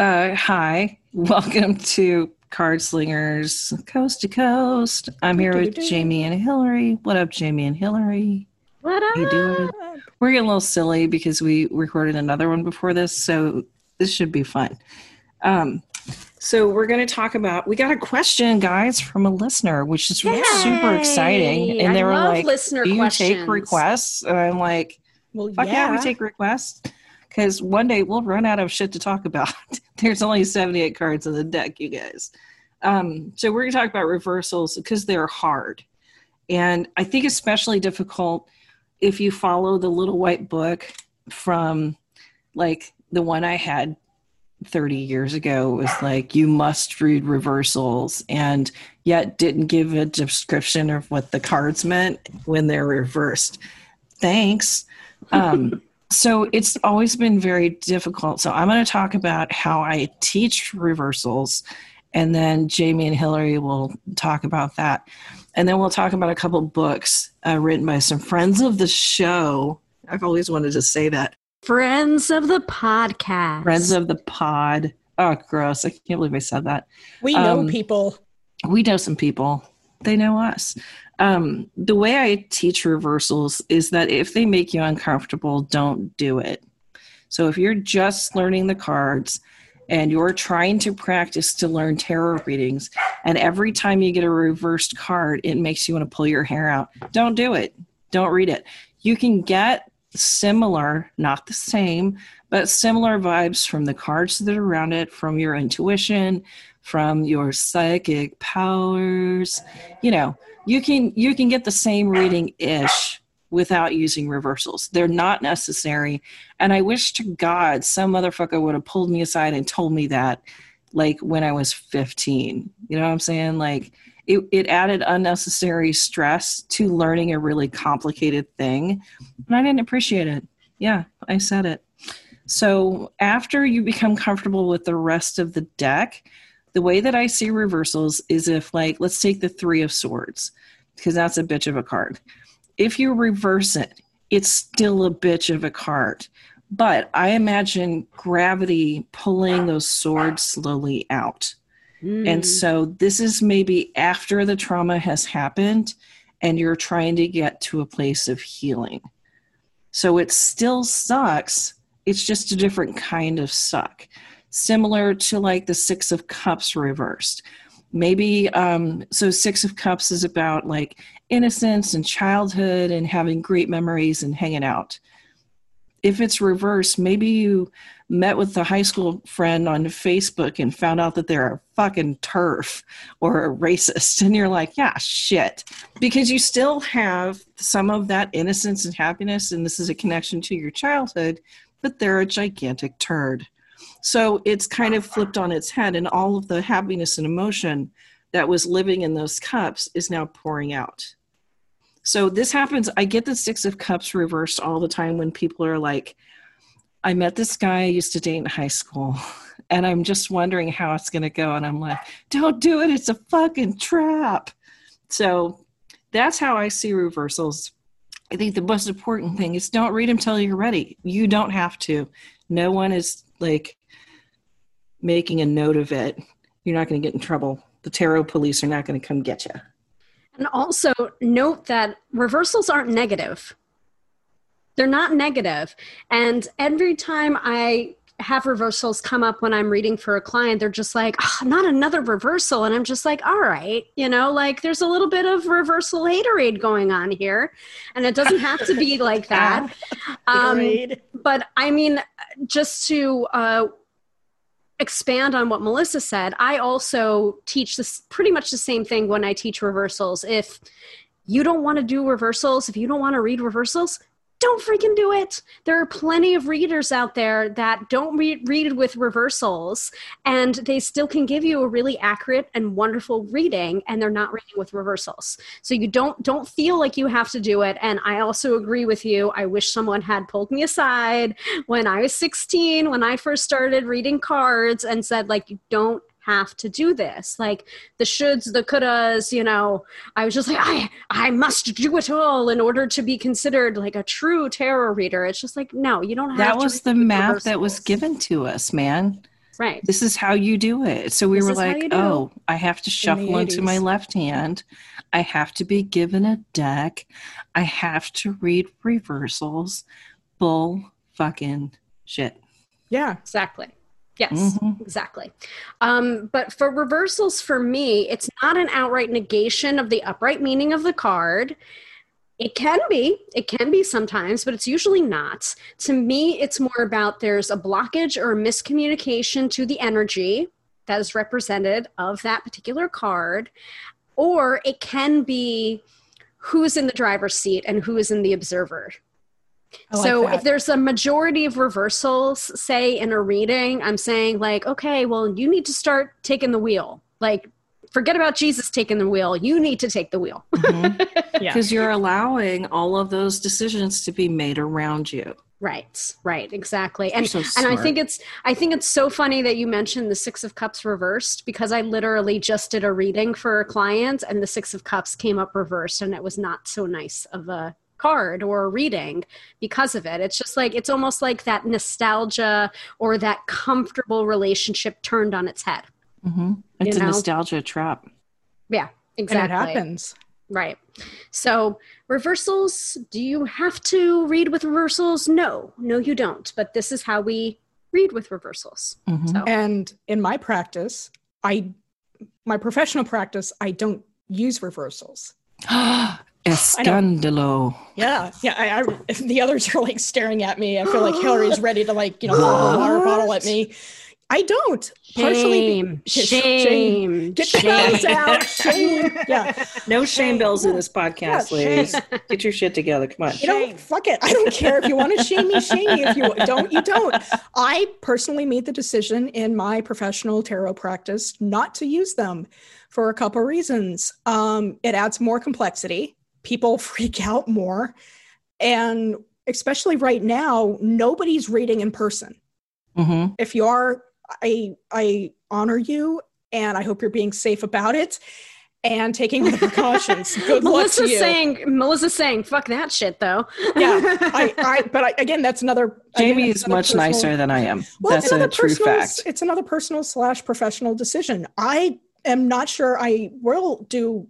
Uh, hi, welcome to Card Slingers Coast to Coast. I'm here with Jaymi and Hillary. What up, Jaymi and Hillary? what up? How you doing? We're getting a little silly because we recorded another one before this, so this should be fun. Um, so we're going to talk about. We got a question, guys, from a listener, which is really super exciting. And they I were like, listener "Do you questions." take requests?" And I'm like, Well, "Fuck yeah, we take requests." Because one day we'll run out of shit to talk about. There's only 78 cards in the deck, you guys. Um, so we're going to talk about reversals because they're hard, and I think especially difficult if you follow the little white book from like the one I had 30 years ago was like you must read reversals and yet didn't give a description of what the cards meant when they're reversed. Thanks. Um, so it's always been very difficult. So I'm going to talk about how I teach reversals and then Jamie and Hillary will talk about that. And then we'll talk about a couple books uh, written by some friends of the show. I've always wanted to say that. Friends of the podcast. Friends of the pod. Oh, gross. I can't believe I said that. We know Um, people. We know some people, they know us. Um, the way I teach reversals is that if they make you uncomfortable, don't do it. So if you're just learning the cards and you're trying to practice to learn tarot readings, and every time you get a reversed card, it makes you want to pull your hair out, don't do it. Don't read it. You can get similar, not the same, but similar vibes from the cards that are around it, from your intuition, from your psychic powers. You know, you can you can get the same reading ish without using reversals. They're not necessary. And I wish to God some motherfucker would have pulled me aside and told me that like when I was 15. You know what I'm saying? Like it, it added unnecessary stress to learning a really complicated thing. And I didn't appreciate it. Yeah, I said it. So after you become comfortable with the rest of the deck, the way that I see reversals is if, like, let's take the Three of Swords, because that's a bitch of a card. If you reverse it, it's still a bitch of a card. But I imagine gravity pulling those swords slowly out. Mm. And so this is maybe after the trauma has happened and you're trying to get to a place of healing. So it still sucks. It's just a different kind of suck. Similar to like the Six of Cups reversed. Maybe, um, so Six of Cups is about like innocence and childhood and having great memories and hanging out. If it's reversed, maybe you met with a high school friend on Facebook and found out that they're a fucking turf or a racist. And you're like, yeah, shit. Because you still have some of that innocence and happiness, and this is a connection to your childhood, but they're a gigantic turd. So it's kind of flipped on its head, and all of the happiness and emotion that was living in those cups is now pouring out. So this happens. I get the Six of Cups reversed all the time when people are like, I met this guy I used to date in high school, and I'm just wondering how it's going to go. And I'm like, don't do it. It's a fucking trap. So that's how I see reversals. I think the most important thing is don't read them till you're ready. You don't have to. No one is like making a note of it. You're not going to get in trouble. The tarot police are not going to come get you. And also note that reversals aren't negative. They're not negative. And every time I have reversals come up when I'm reading for a client, they're just like, oh, not another reversal. And I'm just like, all right, you know, like there's a little bit of reversal haterade going on here. And it doesn't have to be like that. Um, but I mean, just to uh, expand on what Melissa said, I also teach this pretty much the same thing when I teach reversals. If you don't want to do reversals, if you don't want to read reversals, don't freaking do it. There are plenty of readers out there that don't read, read with reversals and they still can give you a really accurate and wonderful reading and they're not reading with reversals. So you don't don't feel like you have to do it and I also agree with you. I wish someone had pulled me aside when I was 16 when I first started reading cards and said like you don't have to do this. Like the shoulds the couldas you know i was just like i i must do it all in order to be considered like a true tarot reader. It's just like no you don't have to that was the map that was given to us man. Right. This is how you do it. So we This were like oh i have to shuffle into my left hand. I have to be given a deck. I have to read reversals. Bull fucking shit. Yeah. exactly yes Mhm. exactly. Um, but for reversals for me it's not an outright negation of the upright meaning of the card. It can be it can be sometimes but it's usually not. To me it's more about there's a blockage or a miscommunication to the energy that is represented of that particular card or it can be who's in the driver's seat and who is in the observer like so that. if there's a majority of reversals, say in a reading, I'm saying like, okay, well, you need to start taking the wheel. Like, forget about Jesus taking the wheel. You need to take the wheel. Mhm. Yeah. because you're allowing all of those decisions to be made around you right, right, exactly. And so and I think it's I think it's so funny that you mentioned the six of cups reversed because I literally just did a reading for a client and the six of cups came up reversed and it was not so nice of a card or a reading because of it. It's just like it's almost like that nostalgia or that comfortable relationship turned on its head. hmm it's You a know? nostalgia trap Yeah, And exactly. it happens. Right. So, reversals, do you have to read with reversals? No, no, you don't. But this is how we read with reversals. Mhm. So, And in my practice, I my professional practice, I don't use reversals. Escandalo. Yeah, yeah. I, I, the others are like staring at me. I feel like Hillary's ready to like you know throw a water bottle at me. I don't. Partially, shame, shame, get the shame. out. Shame. Yeah. No shame bells in this podcast, Yeah, ladies. Get your shit together. Come on. You know, fuck it. I don't care if you want to shame me, shame me. If you don't, you don't. I personally made the decision in my professional tarot practice not to use them for a couple reasons. Um, it adds more complexity. People freak out more, and especially right now, nobody's reading in person. hmm If you are, I I honor you, and I hope you're being safe about it and taking the precautions. Good luck to Melissa's you. saying, Melissa's saying, fuck that shit though. yeah I, I but I, again that's another again, Jaymi is much personal- nicer than I am. well, That's a another true fact. it's another personal slash professional decision i am not sure i will do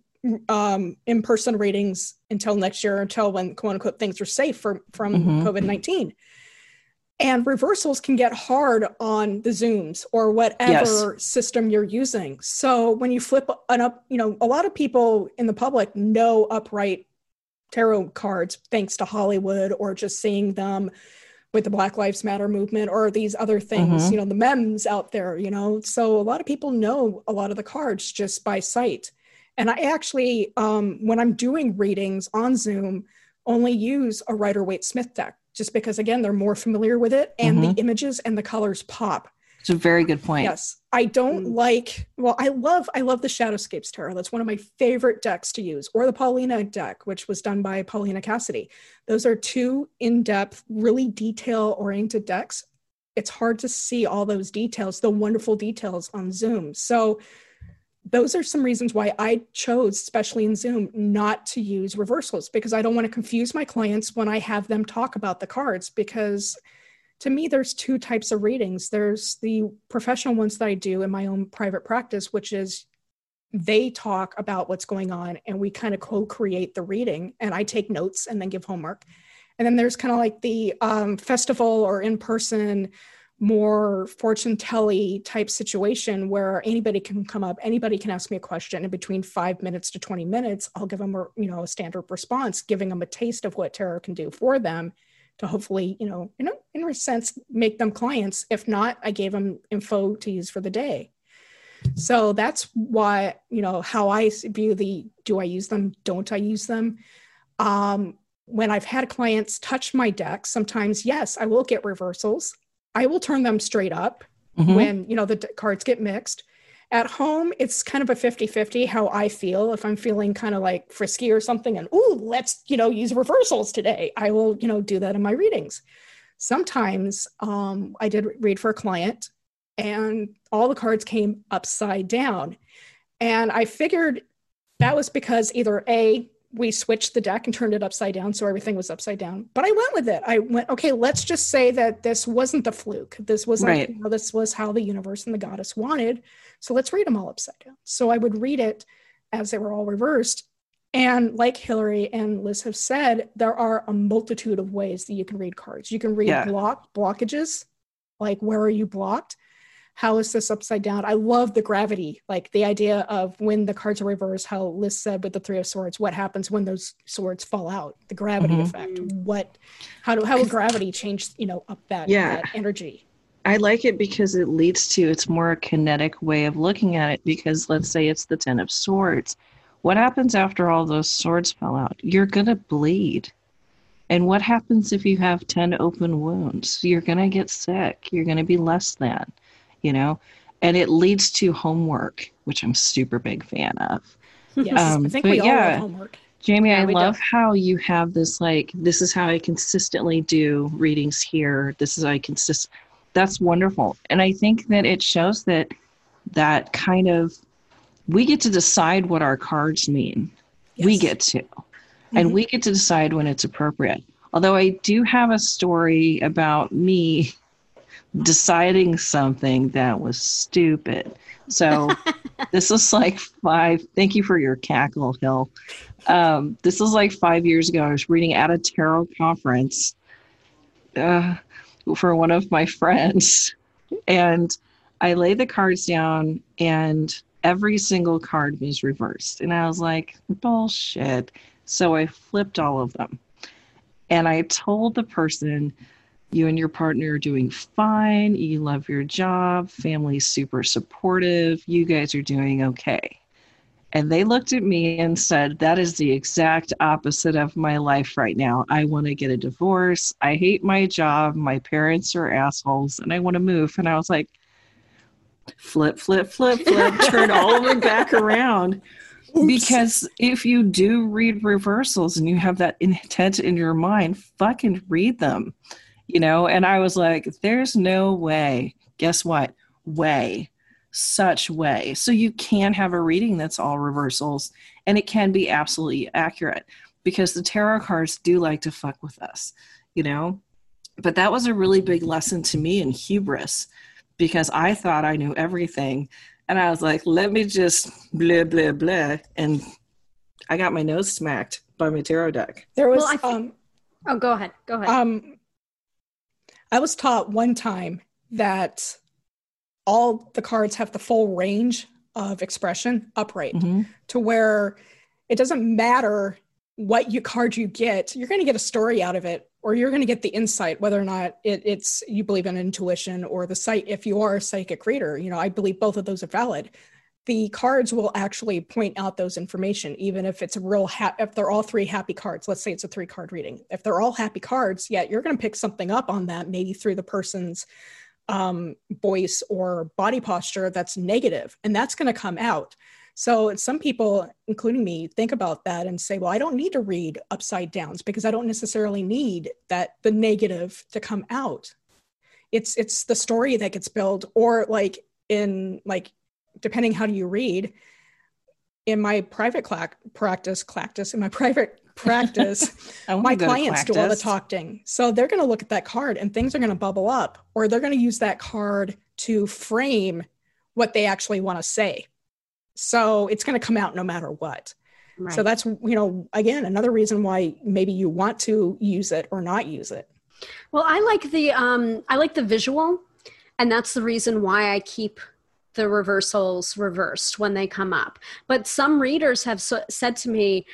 um in-person readings until next year until when quote unquote things are safe from from Mhm. covid-19 and reversals can get hard on the zooms or whatever system you're using. So when you flip an up you know a lot of people in the public know upright tarot cards thanks to hollywood or just seeing them with the black lives matter movement or these other things Mhm. you know the memes out there you know. So a lot of people know a lot of the cards just by sight and i actually um, when i'm doing readings on zoom only use a rider waite smith deck just because again they're more familiar with it and the images and the colors pop It's a very good point. Yes. I don't Mm. like well, I love I love the Shadowscapes Tarot. That's one of my favorite decks to use, or the Paulina deck, which was done by Paulina Cassidy. Those are two in-depth, really detail-oriented decks. It's hard to see all those details, the wonderful details on Zoom. So those are some reasons why I chose, especially in Zoom, not to use reversals because I don't want to confuse my clients when I have them talk about the cards. Because to me, there's two types of readings. There's the professional ones that I do in my own private practice, which is they talk about what's going on and we kind of co-create the reading and I take notes and then give homework. And then there's kind of like the um, festival or in-person more fortune telly type situation where anybody can come up anybody can ask me a question in between five minutes to 20 minutes i'll give them a you know a standard response giving them a taste of what tarot can do for them to hopefully you know in a, in a sense make them clients. If not i gave them info to use for the day. So that's why you know how i view the do i use them? Don't i use them? Um when I've had clients touch my deck, sometimes, yes, I will get reversals. I will turn them straight up Mhm. when, you know, the cards get mixed. At home, it's kind of a 50 50 how I feel. If I'm feeling kind of like frisky or something, and, ooh, let's, you know, use reversals today, I will, you know, do that in my readings. Sometimes um, I did read for a client and all the cards came upside down. And I figured that was because either A, we switched the deck and turned it upside down, so everything was upside down. But I went with it. I went, okay, let's just say that this wasn't the fluke. This wasn't, Right. you know, this was how the universe and the goddess wanted. So let's read them all upside down. So I would read it as they were all reversed. And like Hillary and Liz have said, there are a multitude of ways that you can read cards. You can read Yeah. block blockages, like where are you blocked? How is this upside down? I love the gravity, like the idea of when the cards are reversed, how Liz said with the three of swords, what happens when those swords fall out, the gravity Mhm. effect. What how do how will gravity change, you know, up that, Yeah. that energy? I like it because it leads to it's more a kinetic way of looking at it. Because let's say it's the Ten of Swords. What happens after all those swords fell out? You're going to bleed. And what happens if you have 10 open wounds? You're going to get sick. You're going to be less than, you know? And it leads to homework, which I'm super big fan of. Yes. Um, I think we all yeah. love homework. Jaymi, Yeah, I we do. love how you have this like this is how I consistently do readings here. This is how I consist that's wonderful. And I think that it shows that that kind of we get to decide what our cards mean. We get to. And Mhm. we get to decide when it's appropriate. Although I do have a story about me deciding something that was stupid. So this is like five. Thank you for your cackle, Hill. Um, this was like five years ago. I was reading at a tarot conference uh, for one of my friends, and I laid the cards down, and every single card was reversed, and I was like, bullshit. So I flipped all of them, and I told the person you and your partner are doing fine. You love your job. Family's super supportive. You guys are doing okay. And they looked at me and said, That is the exact opposite of my life right now. I want to get a divorce. I hate my job. My parents are assholes and I want to move. And I was like, Flip, flip, flip, flip, turn all the way back around. Because if you do read reversals and you have that intent in your mind, fucking read them you know? And i was like there's no way. Guess what? Way. Such way. So you can have a reading that's all reversals and it can be absolutely accurate because the tarot cards do like to fuck with us you know? But that was a really big lesson to me in hubris because i thought i knew everything and i was like let me just blah blah blah and i got my nose smacked by my tarot deck. There was Well, I think- um Oh, go ahead. Go ahead. Um, I was taught one time that all the cards have the full range of expression upright Mhm. to where it doesn't matter what you card you get, you're going to get a story out of it, or you're going to get the insight, whether or not it, it's you believe in intuition or the sight. If you are a psychic reader, you know I believe both of those are valid. The cards will actually point out those information, even if it's a real ha- if they're all three happy cards. Let's say it's a three card reading. If they're all happy cards, yeah, you're going to pick something up on that, maybe through the person's um, voice or body posture that's negative, and that's going to come out. So some people, including me, think about that and say, well, I don't need to read upside downs because I don't necessarily need that the negative to come out. It's it's the story that gets built, or like in like depending how do you read. In my private clack practice, practice in my private practice, my clients do all the talking. So they're going to look at that card and things are going to bubble up, or they're going to use that card to frame what they actually want to say. So it's going to come out no matter what. right. So that's, you know, again, another reason why maybe you want to use it or not use it. Well, I like the um, I like the visual, and that's the reason why I keep the reversals reversed when they come up. But some readers have so- said to me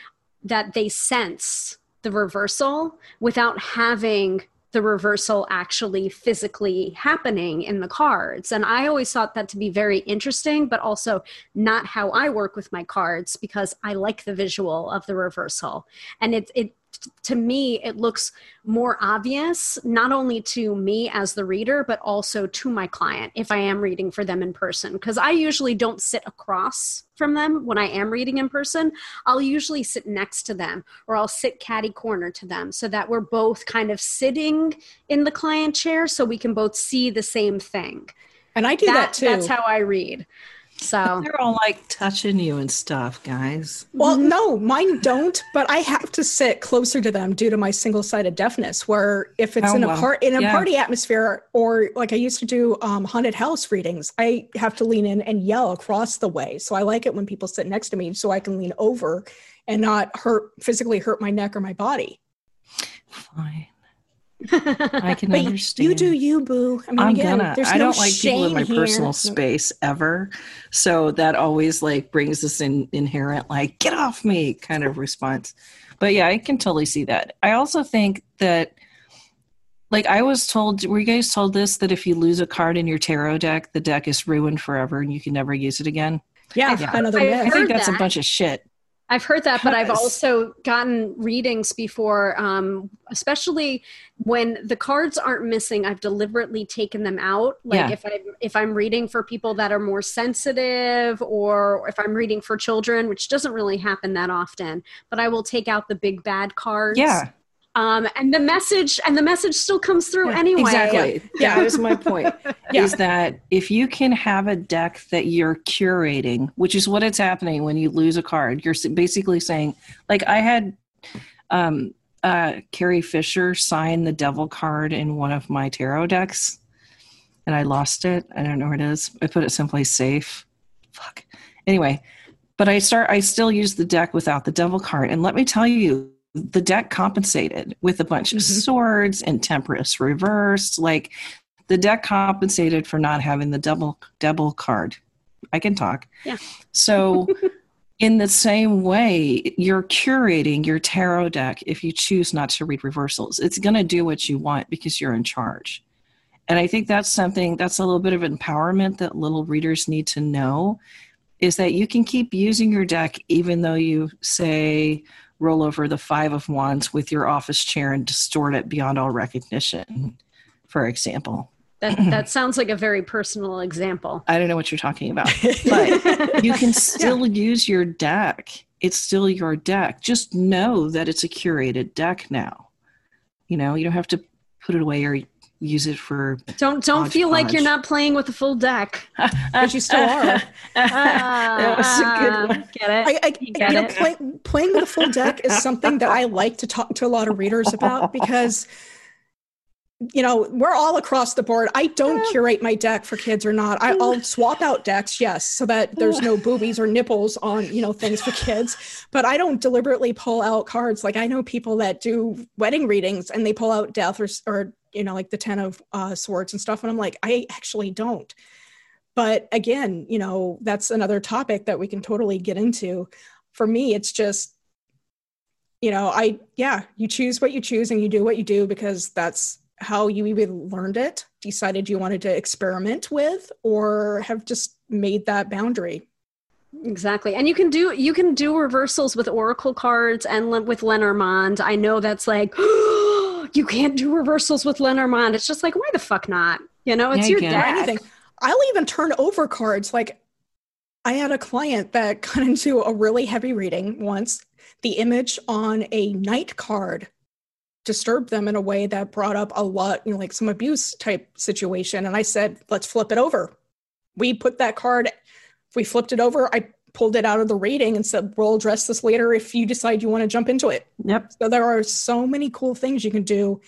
that they sense the reversal without having the reversal actually physically happening in the cards. And I always thought that to be very interesting, but also not how I work with my cards because I like the visual of the reversal. And it, it to me it looks more obvious not only to me as the reader but also to my client if i am reading for them in person. Because i usually don't sit across from them when i am reading in person. I'll usually sit next to them or i'll sit caddy corner to them so that we're both kind of sitting in the client chair so we can both see the same thing. And i do that, that too. that's how i read so they're all like touching you and stuff, guys. Well, no, mine don't, but I have to sit closer to them due to my single-sided deafness. Where if it's oh, in a part in a yeah. party atmosphere, or like I used to do um, haunted house readings, I have to lean in and yell across the way. So I like it when people sit next to me, so I can lean over and not hurt physically hurt my neck or my body. Fine. I can but understand. You do you, boo. I mean, I'm again, gonna. I don't like people in my here. personal space ever, so that always like brings this in inherent like "get off me" kind of response. But yeah, I can totally see that. I also think that, like, I was told. Were you guys told this that if you lose a card in your tarot deck, the deck is ruined forever and you can never use it again? Yeah, yeah. another. I, I think that's that. a bunch of shit. I've heard that, but I've also gotten readings before, um, especially when the cards aren't missing. I've deliberately taken them out. Like yeah. if I if I'm reading for people that are more sensitive, or if I'm reading for children, which doesn't really happen that often, but I will take out the big bad cards. Yeah, um, and the message and the message still comes through yeah, anyway. exactly. Yeah. that was my point yeah. is that if you can have a deck that you're curating which is what it's happening when you lose a card you're basically saying like i had um, uh, carrie fisher sign the devil card in one of my tarot decks and i lost it. I don't know where it is. I put it someplace safe. Fuck. Anyway but i start i still use the deck without the devil card. And let me tell you the deck compensated with a bunch mm-hmm. of swords and temperance reversed. Like the deck compensated for not having the double double card. I can talk. Yeah. So in the same way you're curating your tarot deck if you choose not to read reversals. It's going to do what you want because you're in charge. And i think that's something that's a little bit of empowerment that little readers need to know is that you can keep using your deck even though you say roll over the five of wands with your office chair and distort it beyond all recognition for example. That that sounds like a very personal example. I don't know what you're talking about but you can still yeah. use your deck. It's still your deck. Just know that it's a curated deck now. You know you don't have to put it away or use it for don't don't feel like you're not playing with a full deck but you still are. That was a good ah, one. get it. I, I, get you know, play, playing with a full deck is something that i like to talk to a lot of readers about because you know we're all across the board. I don't curate my deck for kids or not. I, will swap out decks yes so that there's no boobies or nipples on you know things for kids but i don't deliberately pull out cards. Like i know people that do wedding readings and they pull out death or, or you know, like the Ten of uh, Swords and stuff. And I'm like, I actually don't. But again, you know, that's another topic that we can totally get into. For me, it's just, you know, I, yeah, you choose what you choose and you do what you do because that's how you either learned it, decided you wanted to experiment with, or have just made that boundary exactly and you can do you can do reversals with oracle cards and with lenormand i know that's like you can't do reversals with Lenormand. It's just like, why the fuck not? You know, it's yeah, your you deck. Anything. I'll even turn over cards. Like I had a client that got into a really heavy reading once. The image on a knight card disturbed them in a way that brought up a lot, you know, like some abuse type situation. And I said, let's flip it over. We put that card, we flipped it over. I pulled it out of the rating and said, we'll address this later if you decide you want to jump into it. Yep. So there are so many cool things you can do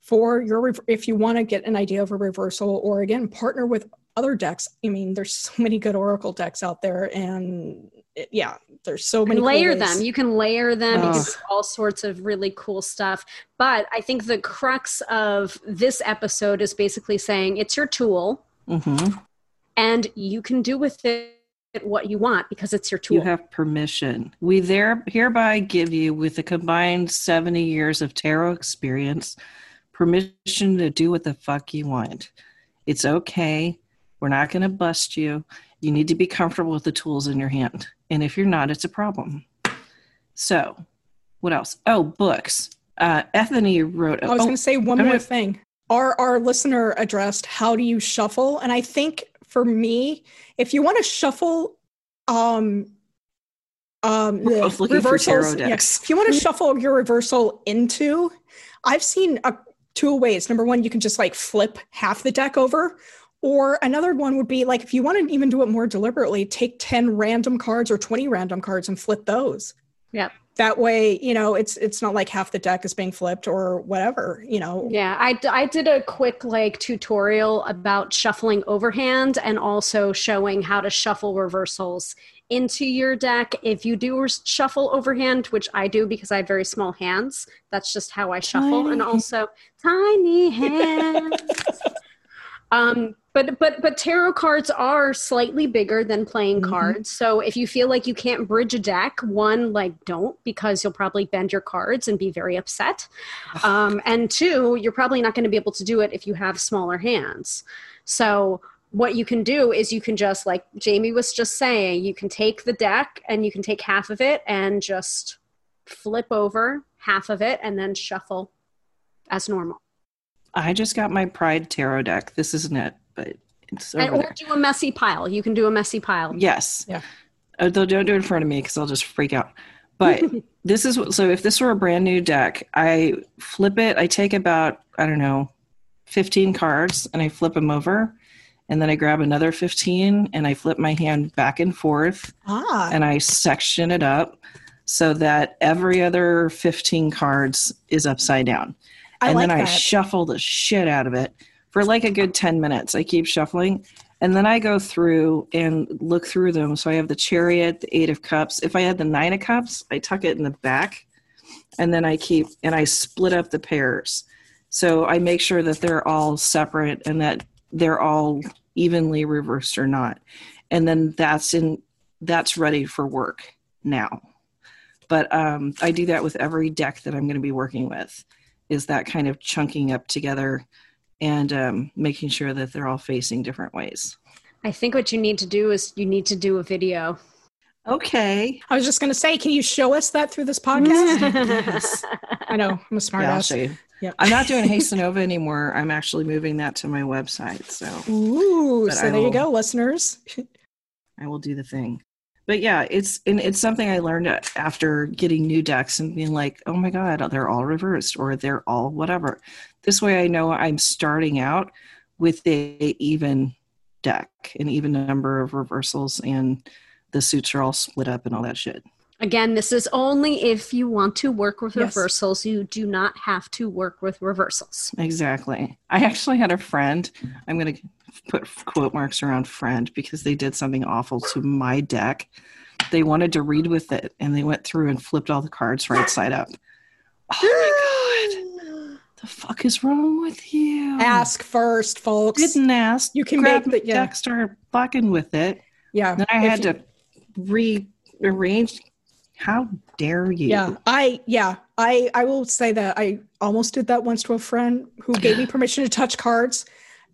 for your, if you want to get an idea of a reversal or again, partner with other decks. I mean, there's so many good Oracle decks out there and it, yeah, there's so many. And layer cool them. You can layer them. Oh. You can do all sorts of really cool stuff. But I think the crux of this episode is basically saying it's your tool. Mm-hmm. And you can do with it what you want because it's your tool. You have permission. We there hereby give you, with a combined 70 years of tarot experience, permission to do what the fuck you want. It's okay. We're not going to bust you. You need to be comfortable with the tools in your hand. And if you're not, it's a problem. So, what else? Oh, books. Uh, Ethony wrote. I was oh, going to say one more gonna- thing. Our our listener addressed how do you shuffle, and I think for me, if you want to shuffle, um, um, the both looking for tarot reversals, yeah, if you want to shuffle your reversal into, I've seen uh, two ways. Number one, you can just like flip half the deck over. Or another one would be like if you want to even do it more deliberately, take 10 random cards or 20 random cards and flip those Yep. That way you know it's it's not like half the deck is being flipped or whatever you know Yeah, i i did a quick like tutorial about shuffling overhand and also showing how to shuffle reversals into your deck. If you do shuffle overhand, which I do because I have very small hands, that's just how I shuffle, and also tiny hands. Um, but but but tarot cards are slightly bigger than playing Mhm. cards. So if you feel like you can't bridge a deck, one like don't because you'll probably bend your cards and be very upset. Um, and two, you're probably not going to be able to do it if you have smaller hands. So what you can do is you can just like Jaymi was just saying, you can take the deck and you can take half of it and just flip over half of it and then shuffle as normal. I just got my Pride tarot deck. This isn't it, but it's over And, or there. do a messy pile. You can do a messy pile. Yes. Yeah. Uh, though don't do it in front of me because I'll just freak out. But this is what- so if this were a brand new deck, I flip it. I take about I don't know, fifteen cards, and I flip them over, and then I grab another fifteen, and I flip my hand back and forth, ah and I section it up so that every other fifteen cards is upside down i and like then I shuffle the shit out of it for like a good 10 minutes. I keep shuffling and then I go through and look through them. So I have the chariot, the eight of cups. If I had the nine of cups, I tuck it in the back and then I keep and I split up the pairs. So I make sure that they're all separate and that they're all evenly reversed or not. And then that's in that's ready for work now. But um, I do that with every deck that I'm going to be working with is that kind of chunking up together and um, making sure that they're all facing different ways. I think what you need to do is you need to do a video. Okay. i was just going to say can you show us that through this podcast Yes. i know i'm a smart Yeah, I'll ass show you. Yep. I'm not doing Hastenova anymore. I'm actually moving that to my website. So ooh But so I there you go listeners I will do the thing. But yeah, it's and it's something I learned after getting new decks and being like, oh my god, they're all reversed or they're all whatever. This way, I know I'm starting out with a even deck, an even number of reversals, and the suits are all split up and all that shit. Again, this is only if you want to work with Yes. reversals. You do not have to work with reversals. Exactly. I actually had a friend. I'm going to put quote marks around friend because they did something awful to my deck. They wanted to read with it and they went through and flipped all the cards right side up. Oh my god. The fuck is wrong with you? ask first folks Didn't ask. You can Grabbed make the- yeah. deck, started fucking with it. yeah Then I had you- to rearrange. How dare you? yeah i yeah i i will say that i almost did that once to a friend who gave me permission to touch cards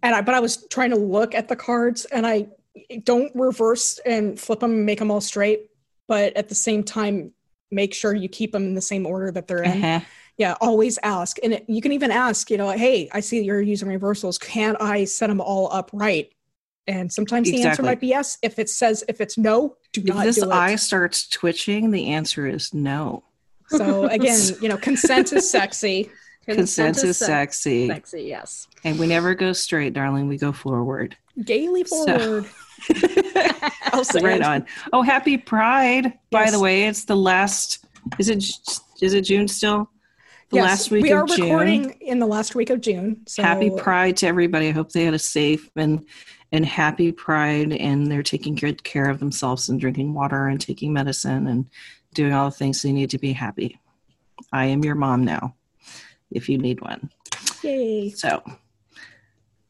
and i but i was trying to look at the cards and i don't reverse and flip them and make them all straight but at the same time make sure you keep them in the same order that they're in Uh-huh. yeah always ask and it, you can even ask you know hey i see you're using reversals can i set them all up right and sometimes the answer might be yes if it says if it's no do If not this do it eye starts twitching, the answer is no. so again you know consent is sexy Consent is sexy. Sexy, yes. And we never go straight, darling. We go forward. gaily So- forward say right on. Oh, happy Pride! By the way, it's the last. Is it? Is it June still? The Yes, last week we are recording in the last week of June. So happy Pride to everybody. I hope they had a safe and and happy Pride, and they're taking good care of themselves and drinking water and taking medicine and doing all the things they need to be happy. I am your mom now, if you need one. Yay. So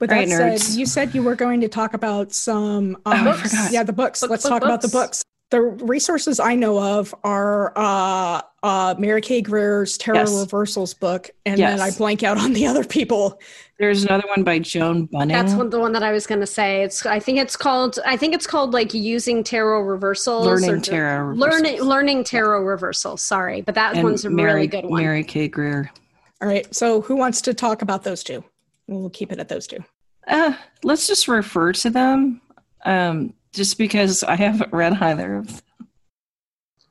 With All that right, said, nerds. you said you were going to talk about some. Oh, I Um, forgot. Yeah, the books. Book, Let's book, talk about the books. Books. the resources I know of are uh, uh, Mary K. Greer's Tarot Yes. Reversals book, and Yes. then I blank out on the other people. There's another one by Joan Bunning. That's one, the one that I was going to say. It's I think it's called I think it's called like using tarot reversals Learning or Tarot learning Reversals. learning tarot reversals. Sorry, but that And one's a Mary, really good one. Mary K. Greer. All right, so who wants to talk about those two? We'll keep it at those two. Uh, let's just refer to them, um, just because I haven't read either of them.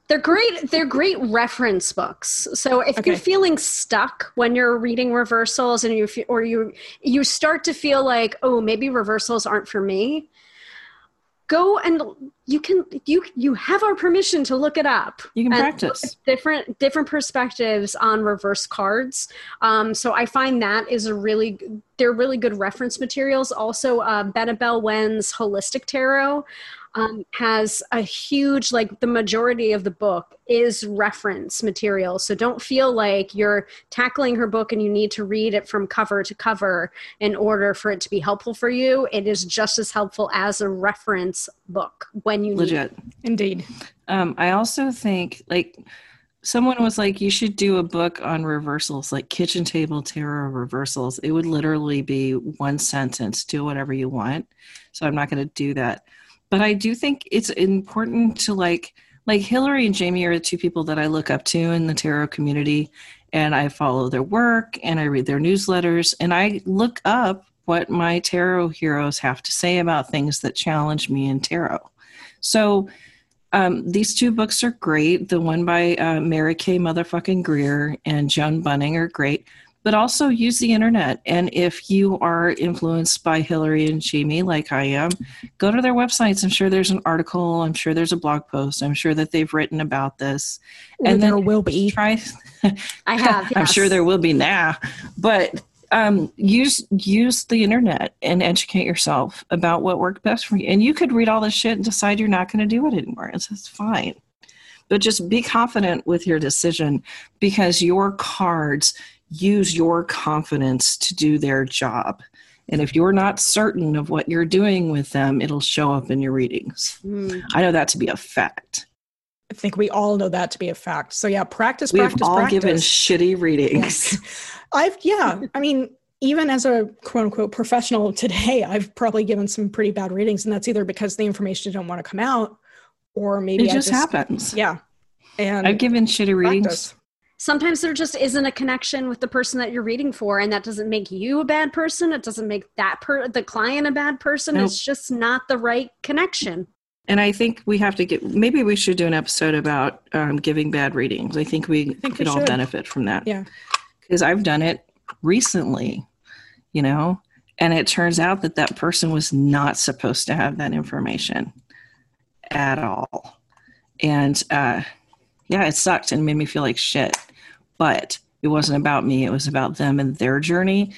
They're great. They're great reference books. So if Okay. you're feeling stuck when you're reading reversals, and you or you you start to feel like, oh, maybe reversals aren't for me, go and you can you you have our permission to look it up. You can practice. different different perspectives on reverse cards. Um, so I find that is a really they're really good reference materials. Also, uh, Benebell Wen's Holistic Tarot um, has a huge like the majority of the book is reference material. So don't feel like you're tackling her book and you need to read it from cover to cover in order for it to be helpful for you. It is just as helpful as a reference book when you need it. Legit. Indeed. Um, I also think like someone was like, you should do a book on reversals, like kitchen table tarot reversals. It would literally be one sentence, do whatever you want. So I'm not going to do that. But I do think it's important to like, like Hillary and Jaymi are the two people that I look up to in the tarot community, and I follow their work and I read their newsletters and I look up what my tarot heroes have to say about things that challenge me in tarot. So um, these two books are great. The one by uh, Mary K. motherfucking Greer and Joan Bunning are great, but also use the internet. And if you are influenced by Hillary and Jaymi, like I am, go to their websites. I'm sure there's an article. I'm sure there's a blog post. I'm sure that they've written about this. Or And then there will be. Try. I have. I'm sure there will be now, but um, use use the internet and educate yourself about what worked best for you. And you could read all this shit and decide you're not going to do it anymore. It's, it's fine, but just be confident with your decision because your cards use your confidence to do their job. And if you're not certain of what you're doing with them, it'll show up in your readings. Mm. I know that to be a fact. I think we all know that to be a fact. So yeah, practice, We've practice, all practice. given shitty readings. I've yeah, I mean, even as a quote unquote professional today, I've probably given some pretty bad readings, and that's either because the information didn't want to come out, or maybe it I just, happens. Yeah, and I've given shitty readings. practice. Sometimes there just isn't a connection with the person that you're reading for and that doesn't make you a bad person it doesn't make that per the client a bad person Nope. it's just not the right connection And I think we have to get. Maybe we should do an episode about um, giving bad readings. I think we think could we all benefit from that. Yeah. because I've done it recently, you know, and it turns out that that person was not supposed to have that information at all, and uh, yeah, it sucked and made me feel like shit. But it wasn't about me; it was about them and their journey.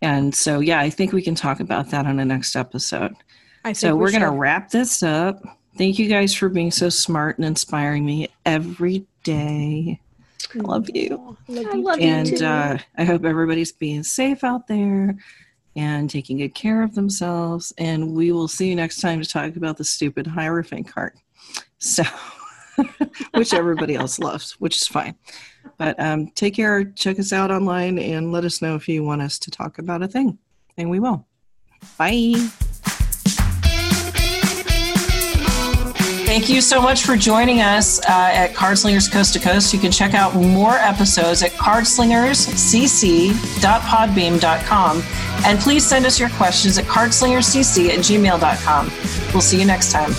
And so, yeah, I think we can talk about that on the next episode. I think So we we're going to should. wrap this up. Thank you guys for being so smart and inspiring me every day. I love you. Love I love too. you And too. uh, I hope everybody's being safe out there and taking good care of themselves. And we will see you next time to talk about the stupid Hierophant card. So, which everybody else loves, which is fine. But um, take care. Check us out online and let us know if you want us to talk about a thing. And we will. Bye. Thank you so much for joining us uh, at Cardslingers Coast to Coast. You can check out more episodes at cardslingerscc.podbean.com. And please send us your questions at cardslingerscc at gmail.com. We'll see you next time.